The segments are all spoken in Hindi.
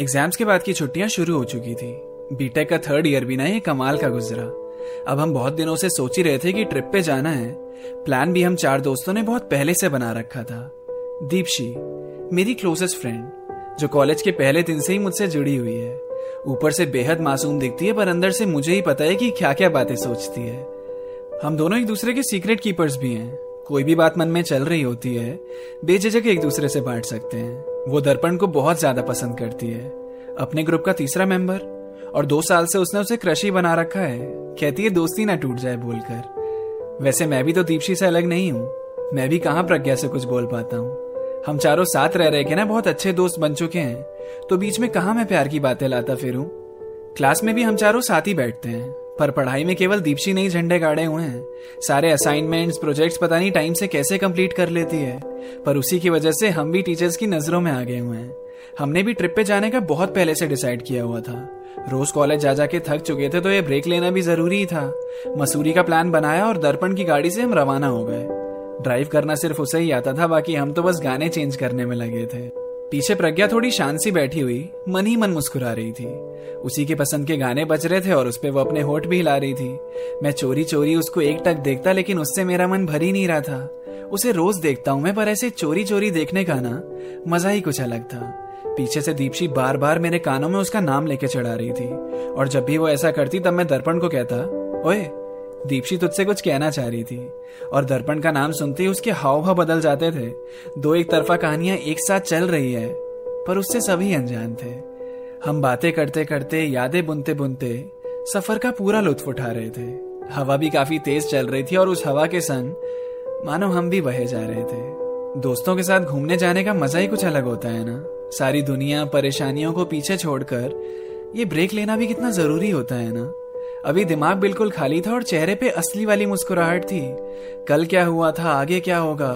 एग्ज़ाम्स के बाद की छुट्टियाँ शुरू हो चुकी थी। बीटेक का थर्ड ईयर भी ना ये कमाल का गुजरा। अब हम बहुत दिनों से सोच ही रहे थे कि ट्रिप पे जाना है। प्लान भी हम चार दोस्तों ने बहुत पहले से बना रखा था। दीपशी, मेरी क्लोजेस्ट फ्रेंड जो कॉलेज के पहले दिन से ही मुझसे जुड़ी हुई है। ऊपर से बेहद मासूम दिखती है, पर अंदर से मुझे ही पता है कि क्या क्या बातें सोचती है। हम दोनों एक दूसरे के सीक्रेट कीपर्स भी हैं। कोई भी बात मन में चल रही होती है, बेझिझक एक दूसरे से बांट सकते हैं। वो दर्पण को बहुत ज़्यादा पसंद करती है। अपने ग्रुप का तीसरा मेंबर, और दो साल से उसने उसे क्रशी बना रखा है। कहती है, दोस्ती ना टूट जाए, बोलकर। वैसे मैं भी तो दीपशी से अलग नहीं हूँ। मैं भी कहाँ प्रज्ञा से कुछ बोल पाता हूँ। हम चारों साथ रह रहे के ना बहुत अच्छे दोस्त बन चुके हैं। तो बीच में कहा मैं प्यार की बातें लाता फिरूं? क्लास में भी हम चारों साथ ही बैठते हैं। पर पढ़ाई में केवल दीपशी नहीं झंडे गाड़े हुए हैं। सारे असाइनमेंट्स प्रोजेक्ट्स पता नहीं टाइम से कैसे कंप्लीट कर लेती है। पर उसी की वजह से हम भी टीचर्स की नज़रों में आ गए हुए हैं। हमने भी ट्रिप पे जाने का बहुत पहले से डिसाइड किया हुआ था। रोज कॉलेज जा जाके थक चुके थे तो ये ब्रेक लेना भी ज़रूरी था। मसूरी का प्लान बनाया और दर्पण की गाड़ी से हम रवाना हो गए। ड्राइव करना सिर्फ़ उसे ही आता था, बाकी हम तो बस गाने चेंज करने में लगे थे। पीछे प्रज्ञा थोड़ी शांत सी बैठी हुई, मन ही मन मुस्कुरा रही थी। उसी के पसंद के गाने बज रहे थे और उस पर वो अपने होठ भी हिला रही थी। मैं चोरी चोरी उसको एक टक देखता, लेकिन उससे मेरा मन भर ही नहीं रहा था। उसे रोज देखता हूँ मैं, पर ऐसे चोरी चोरी देखने का ना मज़ा ही कुछ अलग था। पीछे से दीपशी बार बार मेरे कानों में उसका नाम लेके चढ़ा रही थी। और जब भी वो ऐसा करती, तब मैं दर्पण को कहता, ओए दीपशी तुझसे कुछ कहना चाह रही थी और दर्पण का नाम सुनते ही उसके हाव भाव बदल जाते थे। दो एक तरफा कहानियाँ एक साथ चल रही है, पर उससे सभी अनजान थे। हम बातें करते करते, यादें बुनते बुनते, सफ़र का पूरा लुत्फ उठा रहे थे। हवा भी काफ़ी तेज चल रही थी और उस हवा के संग मानो हम भी बहे जा रहे थे। दोस्तों के साथ घूमने जाने का मज़ा ही कुछ अलग होता है ना? सारी दुनिया, परेशानियों को पीछे छोड़कर, ये ब्रेक लेना भी कितना ज़रूरी होता है ना? अभी दिमाग बिल्कुल खाली था और चेहरे पे असली वाली मुस्कुराहट थी। कल क्या हुआ था, आगे क्या होगा?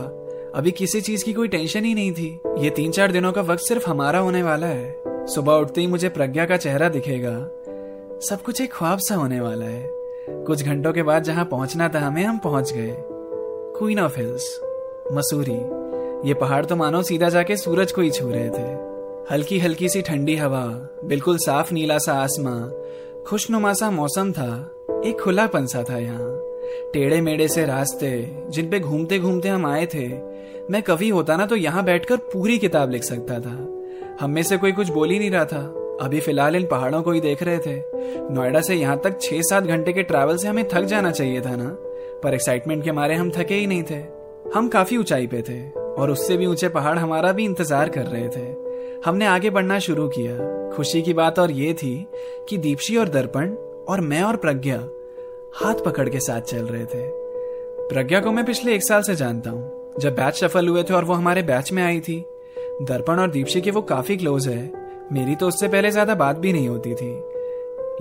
अभी किसी चीज़ की कोई टेंशन ही नहीं थी। ये तीन चार दिनों का वक्त सिर्फ़ हमारा होने वाला है। सुबह उठते ही मुझे प्रज्ञा का चेहरा दिखेगा। सब कुछ एक ख्वाब सा होने वाला है। कुछ घंटों के बाद जहाँ पहुँचना था हमें, हम पहुँच गए। क्वीन ऑफ़ हिल्स मसूरी ये पहाड़ तो मानो सीधा जाके सूरज को ही छू रहे थे। हल्की हल्की सी ठंडी हवा, बिल्कुल साफ़ नीला सा आसमां। खुशनुमा सा मौसम था, एक खुलापन सा था यहाँ। टेढ़े मेढ़े से रास्ते, जिन पे घूमते घूमते हम आए थे, मैं कवि होता ना तो यहाँ बैठकर पूरी किताब लिख सकता था। हम में से कोई कुछ बोल ही नहीं रहा था। अभी फ़िलहाल इन पहाड़ों को ही देख रहे थे। नोएडा से यहाँ तक छह सात घंटे के ट्रैवल से हमें थक जाना चाहिए था ना। पर एक्साइटमेंट के मारे हम थके ही नहीं थे। हम काफ़ी ऊंचाई पे थे, और उससे भी ऊँचे पहाड़ हमारा भी इंतज़ार कर रहे थे। हमने आगे बढ़ना शुरू किया। खुशी की बात और ये थी कि दीपशी और दर्पण और मैं और प्रज्ञा हाथ पकड़ के साथ चल रहे थे। प्रज्ञा को मैं पिछले एक साल से जानता हूँ। जब बैच सफल हुए थे और वो हमारे बैच में आई थी। दर्पण और दीपशी के वो काफ़ी क्लोज है। मेरी तो उससे पहले ज़्यादा बात भी नहीं होती थी।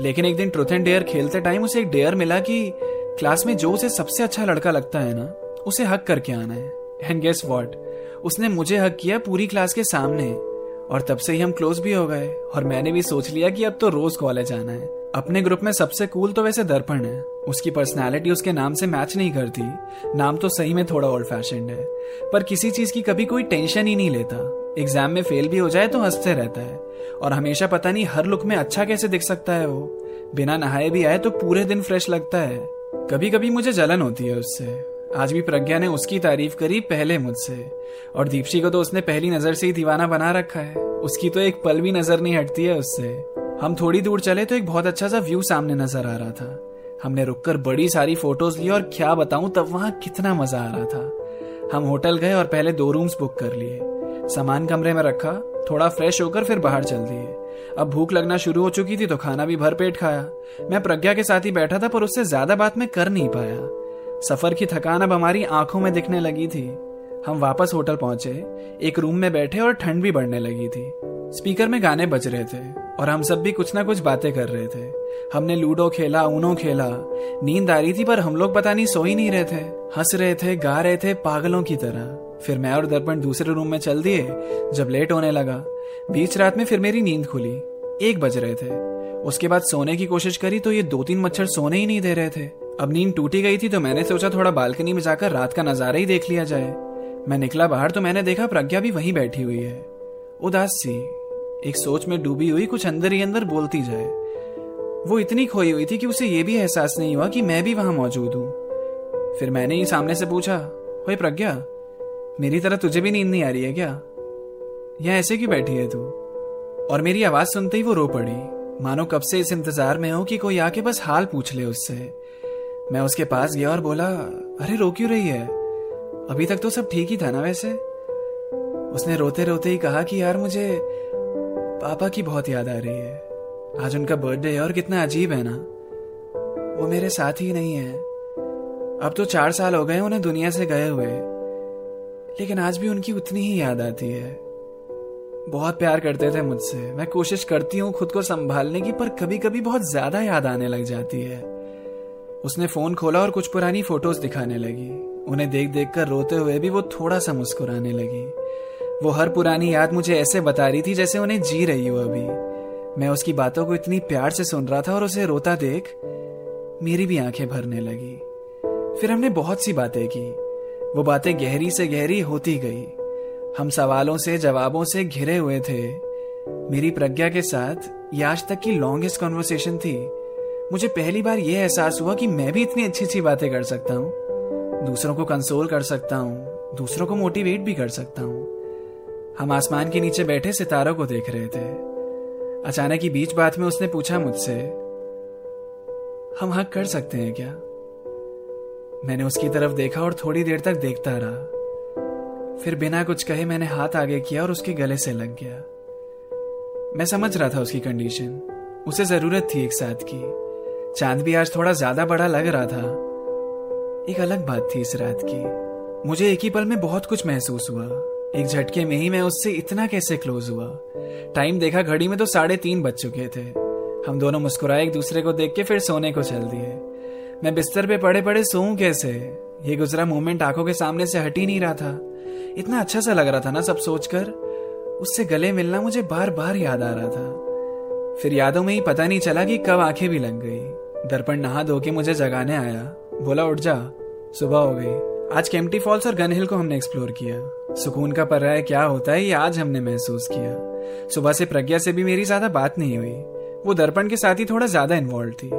लेकिन एक दिन ट्रुथ एंड डेयर खेलते टाइम उसे एक डेयर मिला कि क्लास में जो उसे सबसे अच्छा लड़का लगता है ना, उसे हक करके आना है। एंड गेस वॉट उसने मुझे हक किया पूरी क्लास के सामने। और तब से ही हम क्लोज भी हो गए। और मैंने भी सोच लिया कि अब तो रोज कॉलेज आना है। अपने ग्रुप में सबसे कूल तो वैसे दर्पण है। उसकी पर्सनालिटी उसके नाम से मैच नहीं करती। नाम तो सही में थोड़ा ओल्ड फ़ैशन है। पर किसी चीज़ की कभी कोई टेंशन ही नहीं लेता। एग्ज़ाम में फेल भी हो जाए तो हँसते रहता है। और हमेशा पता नहीं हर लुक में अच्छा कैसे दिख सकता है वो। बिना नहाए भी आए तो पूरे दिन फ्रेश लगता है। कभी कभी मुझे जलन होती है उससे। आज भी प्रज्ञा ने उसकी तारीफ़ करी पहले मुझसे। और दीपशी को तो उसने पहली नज़र से ही दीवाना बना रखा है। उसकी तो एक पल भी नज़र नहीं हटती है उससे। हम थोड़ी दूर चले तो एक बहुत अच्छा सा व्यू सामने नज़र आ रहा था। हमने रुककर बड़ी सारी फ़ोटोज़ ली और क्या बताऊँ, तब वहाँ कितना मज़ा आ रहा था। हम होटल गए और पहले दो रूम्स बुक कर लिए। सामान कमरे में रखा, थोड़ा फ्रेश होकर फिर बाहर चल दिए। अब भूख लगना शुरू हो चुकी थी तो खाना भी भर पेट खाया। मैं प्रज्ञा के साथ ही बैठा था पर उससे ज़्यादा बात मैं कर नहीं पाया। सफ़र की थकान अब हमारी आँखों में दिखने लगी थी। हम वापस होटल पहुँचे, एक रूम में बैठे और ठंड भी बढ़ने लगी थी। स्पीकर में गाने बज रहे थे और हम सब भी कुछ ना कुछ बातें कर रहे थे। हमने लूडो खेला, ऊनो खेला। नींद आ रही थी पर हम लोग पता नहीं सो ही नहीं रहे थे। हंस रहे थे, गा रहे थे पागलों की तरह। फिर मैं और दर्पण दूसरे रूम में चल दिए, जब लेट होने लगा। बीच रात में फिर मेरी नींद खुली। एक बज रहे थे। उसके बाद सोने की कोशिश करी तो ये दो तीन मच्छर सोने ही नहीं दे रहे थे। अब नींद टूटी गई थी तो मैंने सोचा थोड़ा बालकनी में जाकर रात का नज़ारा ही देख लिया जाए। मैं निकला बाहर तो मैंने देखा प्रज्ञा भी वहीं बैठी हुई है। उदास सी, एक सोच में डूबी हुई कुछ अंदर ही अंदर बोलती जाए। वो इतनी खोई हुई थी कि उसे यह भी एहसास नहीं हुआ कि मैं भी वहाँ मौजूद हूँ। फिर मैंने ही सामने से पूछा हो प्रज्ञा, मेरी तरह तुझे भी नींद नहीं आ रही है क्या? यह ऐसे क्यों बैठी है तू? और मेरी आवाज़ सुनते ही वो रो पड़ी, मानो कब से इस इंतज़ार में हो कि कोई आके बस हाल पूछ ले उससे। मैं उसके पास गया और बोला, अरे, रो क्यों रही है? अभी तक तो सब ठीक ही था ना वैसे? उसने रोते रोते ही कहा कि, यार, मुझे पापा की बहुत याद आ रही है। आज उनका बर्थडे है और कितना अजीब है ना। वो मेरे साथ ही नहीं है। अब तो चार साल हो गए उन्हें दुनिया से गए हुए। लेकिन आज भी उनकी उतनी ही याद आती है। बहुत प्यार करते थे मुझसे। मैं कोशिश करती हूँ खुद को संभालने की, पर कभी कभी बहुत ज़्यादा याद आने लग जाती है। उसने फ़ोन खोला और कुछ पुरानी फ़ोटोज़ दिखाने लगी। उन्हें देख देख कर रोते हुए भी वो थोड़ा सा मुस्कुराने लगी। वो हर पुरानी याद मुझे ऐसे बता रही थी जैसे उन्हें जी रही हो अभी। मैं उसकी बातों को इतनी प्यार से सुन रहा था और उसे रोता देख मेरी भी आँखें भरने लगी। फिर हमने बहुत सी बातें की। वो बातें गहरी से गहरी होती गई। हम सवालों से, जवाबों से घिरे हुए थे। मेरी प्रज्ञा के साथ ये आज तक की लॉन्गेस्ट कॉन्वर्सेशन थी। मुझे पहली बार यह एहसास हुआ कि मैं भी इतनी अच्छी अच्छी बातें कर सकता हूँ। दूसरों को कंसोल कर सकता हूँ, दूसरों को मोटिवेट भी कर सकता हूँ। हम आसमान के नीचे बैठे सितारों को देख रहे थे। अचानक ही बीच बात में उसने पूछा मुझसे, हम हक कर सकते हैं क्या? मैंने उसकी तरफ़ देखा और थोड़ी देर तक देखता रहा। फिर बिना कुछ कहे मैंने हाथ आगे किया और उसके गले से लग गया। मैं समझ रहा था उसकी कंडीशन उसे ज़रूरत थी एक साथ की। चाँद भी आज थोड़ा ज़्यादा बड़ा लग रहा था। एक अलग बात थी इस रात की। मुझे एक ही पल में बहुत कुछ महसूस हुआ। एक झटके में ही मैं उससे इतना कैसे क्लोज हुआ? टाइम देखा घड़ी में तो साढ़े तीन बज चुके थे। हम दोनों मुस्कुराए एक दूसरे को देख के फिर सोने को चल दिए। मैं बिस्तर पे पड़े पड़े सोऊं कैसे? ये गुजरा मोमेंट आँखों के सामने से हट ही नहीं रहा था। इतना अच्छा सा लग रहा था ना सब सोचकर। उससे गले मिलना मुझे बार बार याद आ रहा था। फिर यादों में ही पता नहीं चला कि कब आँखें भी लग गई। दर्पण नहा धो के मुझे जगाने आया। बोला, उठ जा। सुबह हो गई। आज केम्प्टी फॉल्स और गन हिल को हमने एक्सप्लोर किया। सुकून का पर्याय क्या होता है, ये आज हमने महसूस किया। सुबह से प्रज्ञा से भी मेरी ज़्यादा बात नहीं हुई। वो दर्पण के साथ ही थोड़ा ज़्यादा इन्वॉल्व थी।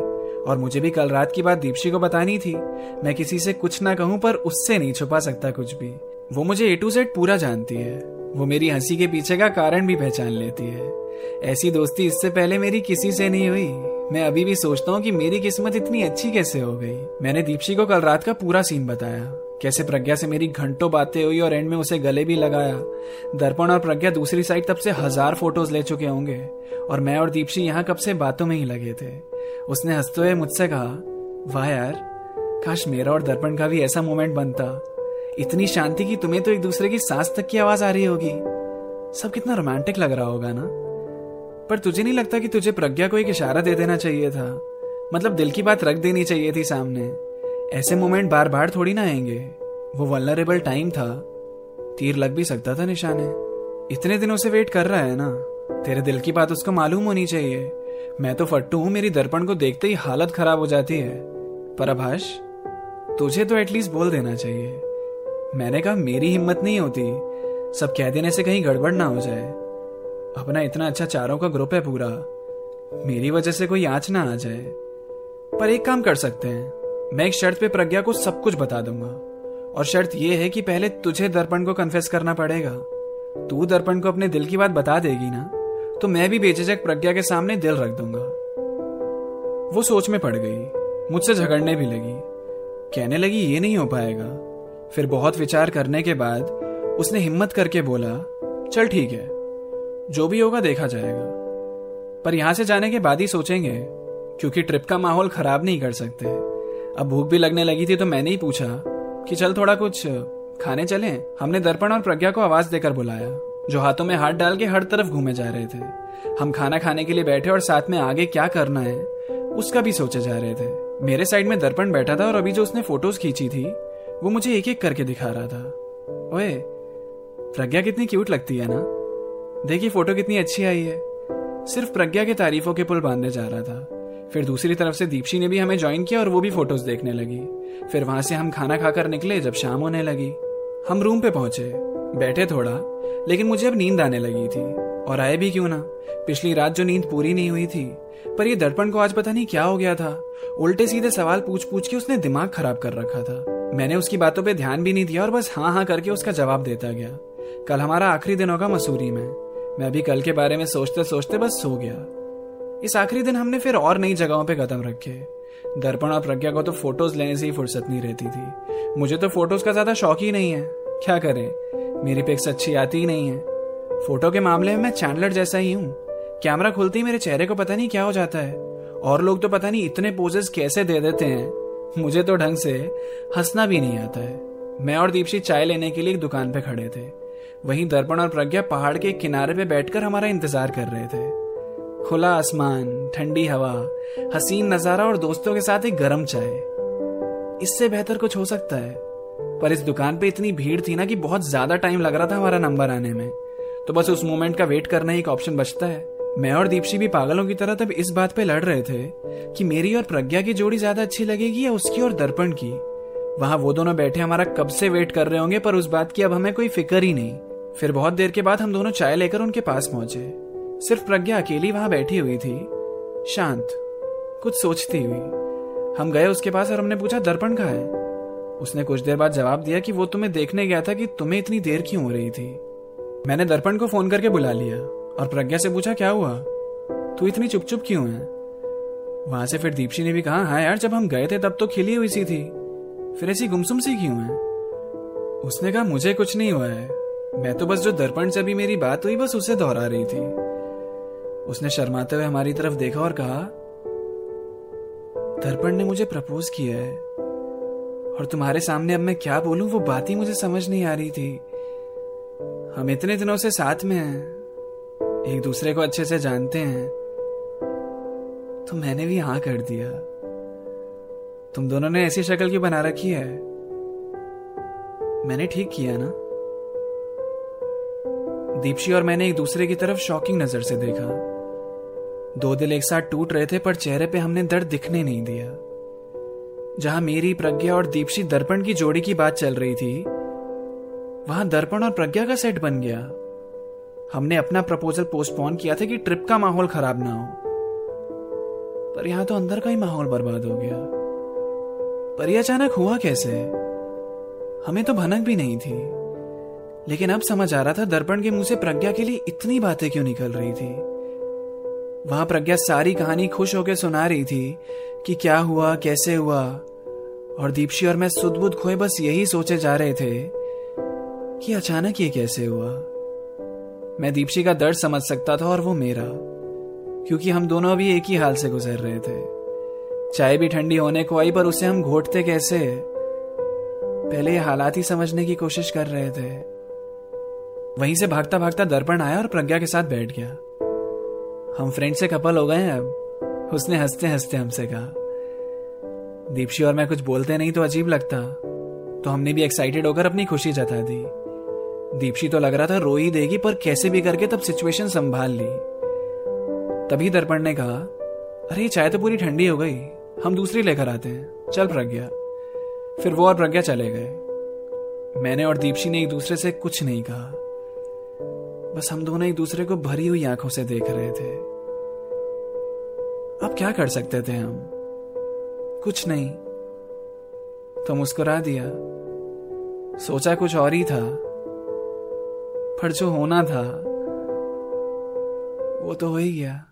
और मुझे भी कल रात की बात दीपशी को बतानी थी। मैं किसी से कुछ ना कहूँ, पर उससे नहीं छुपा सकता कुछ भी। वो मुझे ए टू जेड पूरा जानती है। वो मेरी हँसी के पीछे का कारण भी पहचान लेती है। ऐसी दोस्ती इससे पहले मेरी किसी से नहीं हुई। मैं अभी भी सोचता हूँ कि मेरी किस्मत इतनी अच्छी कैसे हो गई। मैंने दीपशी को कल रात का पूरा सीन बताया। कैसे प्रज्ञा से मेरी घंटों बातें हुई और एंड में उसे गले भी लगाया। दर्पण और प्रज्ञा दूसरी साइड तब से हज़ार फ़ोटोज़ ले चुके होंगे। और मैं और दीपशी यहाँ कब से बातों में ही लगे थे। उसने हँसते हुए मुझसे कहा, वाह यार, काश मेरा और दर्पण का भी ऐसा मोमेंट बनता। इतनी शांति की तुम्हें तो एक दूसरे की सांस तक की आवाज़ आ रही होगी। सब कितना रोमांटिक लग रहा होगा ना? पर तुझे नहीं लगता कि तुझे प्रज्ञा को एक इशारा दे देना चाहिए था? मतलब दिल की बात रख देनी चाहिए थी सामने। ऐसे मोमेंट बार बार थोड़ी ना आएँगे। वो वल्नरेबल टाइम था। तीर लग भी सकता था निशाने। इतने दिनों से वेट कर रहा है ना? तेरे दिल की बात उसको मालूम होनी चाहिए। मैं तो फट्टू हूँ, मेरी दर्पण को देखते ही हालत खराब हो जाती है। पर अभाष तुझे तो एटलीस्ट बोल देना चाहिए। मैंने कहा, मेरी हिम्मत नहीं होती। सब कह देने से कहीं गड़बड़ ना हो जाए। अपना इतना अच्छा चारों का ग्रुप है पूरा। मेरी वजह से कोई आँच ना आ जाए। पर एक काम कर सकते हैं। मैं एक शर्त पे प्रज्ञा को सब कुछ बता दूँगा। और शर्त यह है कि पहले तुझे दर्पण को कन्फेस करना पड़ेगा। तू दर्पण को अपने दिल की बात बता देगी ना? तो मैं भी बेचेजक प्रज्ञा के सामने दिल रख दूँगा। वो सोच में पड़ गई। मुझसे झगड़ने भी लगी। कहने लगी, ये नहीं हो पाएगा। फिर बहुत विचार करने के बाद उसने हिम्मत करके बोला, चल ठीक है। जो भी होगा देखा जाएगा। पर यहाँ से जाने के बाद ही सोचेंगे, क्योंकि ट्रिप का माहौल खराब नहीं कर सकते। अब भूख भी लगने लगी थी तो मैंने ही पूछा कि चल थोड़ा कुछ खाने चले? हमने दर्पण और प्रज्ञा को आवाज़ देकर बुलाया, जो हाथों में हाथ डाल के हर तरफ़ घूमे जा रहे थे। हम खाना खाने के लिए बैठे और साथ में आगे क्या करना है, उसका भी सोचे जा रहे थे। मेरे साइड में दर्पण बैठा था और अभी जो उसने फ़ोटोज़ खींची थी, वो मुझे एक एक करके दिखा रहा था। ओए, प्रज्ञा कितनी क्यूट लगती है ना? देखिए, फ़ोटो कितनी अच्छी आई है। सिर्फ़ प्रज्ञा के तारीफों के पुल बांधने जा रहा था। फिर दूसरी तरफ़ से दीपशी ने भी हमें ज्वाइन किया और वो भी फ़ोटोज़ देखने लगी। फिर वहाँ से हम खाना खाकर निकले, जब शाम होने लगी। हम रूम पे पहुँचे। बैठे थोड़ा, लेकिन मुझे अब नींद आने लगी थी। और आए भी क्यों ना? पिछली रात जो नींद पूरी नहीं हुई थी, पर ये दर्पण को आज पता नहीं क्या हो गया था। उल्टे सीधे सवाल पूछ पूछ के उसने दिमाग खराब कर रखा था। मैंने उसकी बातों पे ध्यान भी नहीं दिया और बस हाँ हाँ करके उसका जवाब देता गया। कल हमारा आखिरी दिन होगा मसूरी में। मैं अभी कल के बारे में सोचते सोचते बस सो गया। इस आखिरी दिन हमने फिर और नई जगहों पे कदम रखे। दर्पण और प्रज्ञा को तो फ़ोटोज़ लेने से ही फुर्सत नहीं रहती थी। मुझे तो फ़ोटोज़ का ज़्यादा शौक ही नहीं है। क्या करें? मेरी पिक्स अच्छी आती ही नहीं है। फ़ोटो के मामले में मैं चैंडलर जैसा ही हूँ। कैमरा खुलते ही मेरे चेहरे को पता नहीं क्या हो जाता है। और लोग तो पता नहीं इतने पोजेस कैसे दे देते हैं। मुझे तो ढंग से हंसना भी नहीं आता है। मैं और दीपशी चाय लेने के लिए एक दुकान पे खड़े थे। वहीं दर्पण और प्रज्ञा पहाड़ के किनारे पे बैठकर हमारा इंतज़ार कर रहे थे। खुला आसमान, ठंडी हवा, हसीन नज़ारा और दोस्तों के साथ एक गर्म चाय। इससे बेहतर कुछ हो सकता है, पर इस दुकान पे इतनी भीड़ थी ना कि बहुत ज़्यादा टाइम लग रहा था हमारा नंबर आने में। तो बस उस मोमेंट का वेट करना ही एक ऑप्शन बचता है। मैं और दीपशी भी पागलों की तरह तब इस बात पे लड़ रहे थे कि मेरी और प्रज्ञा की जोड़ी ज़्यादा अच्छी लगेगी या उसकी और दर्पण की। वहाँ वो दोनों बैठे हमारा कब से वेट कर रहे होंगे पर उस बात की अब हमें कोई फ़िक्र ही नहीं। फिर बहुत देर के बाद हम दोनों चाय लेकर उनके पास पहुँचे। सिर्फ़ प्रज्ञा अकेली वहाँ बैठी हुई थी। शांत, कुछ सोचती हुई। हम गए उसके पास और हमने पूछा, दर्पण कहा है? उसने कुछ देर बाद जवाब दिया कि वो तुम्हें देखने गया था कि तुम्हें इतनी देर क्यों हो रही थी। मैंने दर्पण को फ़ोन करके बुला लिया और प्रज्ञा से पूछा, क्या हुआ? तू इतनी चुप चुप क्यों है? वहाँ से फिर दीपशी ने भी कहा हाँ यार, जब हम गए थे तब तो खिली हुई सी थी। फिर ऐसी गुमसुम सी क्यों है? उसने कहा, मुझे कुछ नहीं हुआ है। मैं तो बस जो दर्पण से अभी मेरी बात हुई, बस उसे दोहरा रही थी। उसने शर्माते हुए हमारी तरफ़ देखा और कहा, दर्पण ने मुझे प्रपोज किया है, और तुम्हारे सामने अब मैं क्या बोलूँ, वो बात ही मुझे समझ नहीं आ रही थी। हम इतने दिनों से साथ में हैं, एक दूसरे को अच्छे से जानते हैं तो मैंने भी हाँ कर दिया। तुम दोनों ने ऐसी शक्ल की बना रखी है? मैंने ठीक किया ना? दीपशी और मैंने एक दूसरे की तरफ़ शॉकिंग नज़र से देखा। दो दिल एक साथ टूट रहे थे, पर चेहरे पे हमने दर्द दिखने नहीं दिया। जहाँ मेरी प्रज्ञा और दीपशी दर्पण की जोड़ी की बात चल रही थी, वहाँ दर्पण और प्रज्ञा का सेट बन गया। हमने अपना प्रपोजल पोस्टपोन किया था कि ट्रिप का माहौल खराब ना हो। पर यहाँ तो अंदर का ही माहौल बर्बाद हो गया। पर यह अचानक हुआ कैसे? हमें तो भनक भी नहीं थी। लेकिन अब समझ आ रहा था दर्पण के मुँह से प्रज्ञा के लिए इतनी बातें क्यों निकल रही थी। वहाँ प्रज्ञा सारी कहानी खुश होकर सुना रही थी कि क्या हुआ, कैसे हुआ। और दीपशी और मैं सुध बुद्ध खोए बस यही सोचे जा रहे थे कि अचानक ये कैसे हुआ। मैं दीपशी का दर्द समझ सकता था और वो मेरा, क्योंकि हम दोनों अभी एक ही हाल से गुजर रहे थे। चाय भी ठंडी होने को आई, पर उसे हम घोटते कैसे? पहले ये हालात ही समझने की कोशिश कर रहे थे। वहीं से भागता भागता दर्पण आया और प्रज्ञा के साथ बैठ गया। हम फ्रेंड से कपल हो गए हैं अब। उसने हँसते हँसते हमसे कहा, दीपशी, और मैं कुछ बोलते नहीं तो अजीब लगता। तो हमने भी एक्साइटेड होकर अपनी खुशी जता दी। दीपशी तो लग रहा था रो ही देगी, पर कैसे भी करके तब सिचुएशन संभाल ली। तभी दर्पण ने कहा, अरे, चाय तो पूरी ठंडी हो गई। हम दूसरी लेकर आते हैं। चल प्रज्ञा। फिर वो और प्रज्ञा चले गए। मैंने और दीपशी ने एक दूसरे से कुछ नहीं कहा। बस हम दोनों एक दूसरे को भरी हुई आँखों से देख रहे थे। अब क्या कर सकते थे हम? कुछ नहीं। तो मुस्कुरा दिया। सोचा कुछ और ही था। पर जो होना था, वो तो हो ही गया।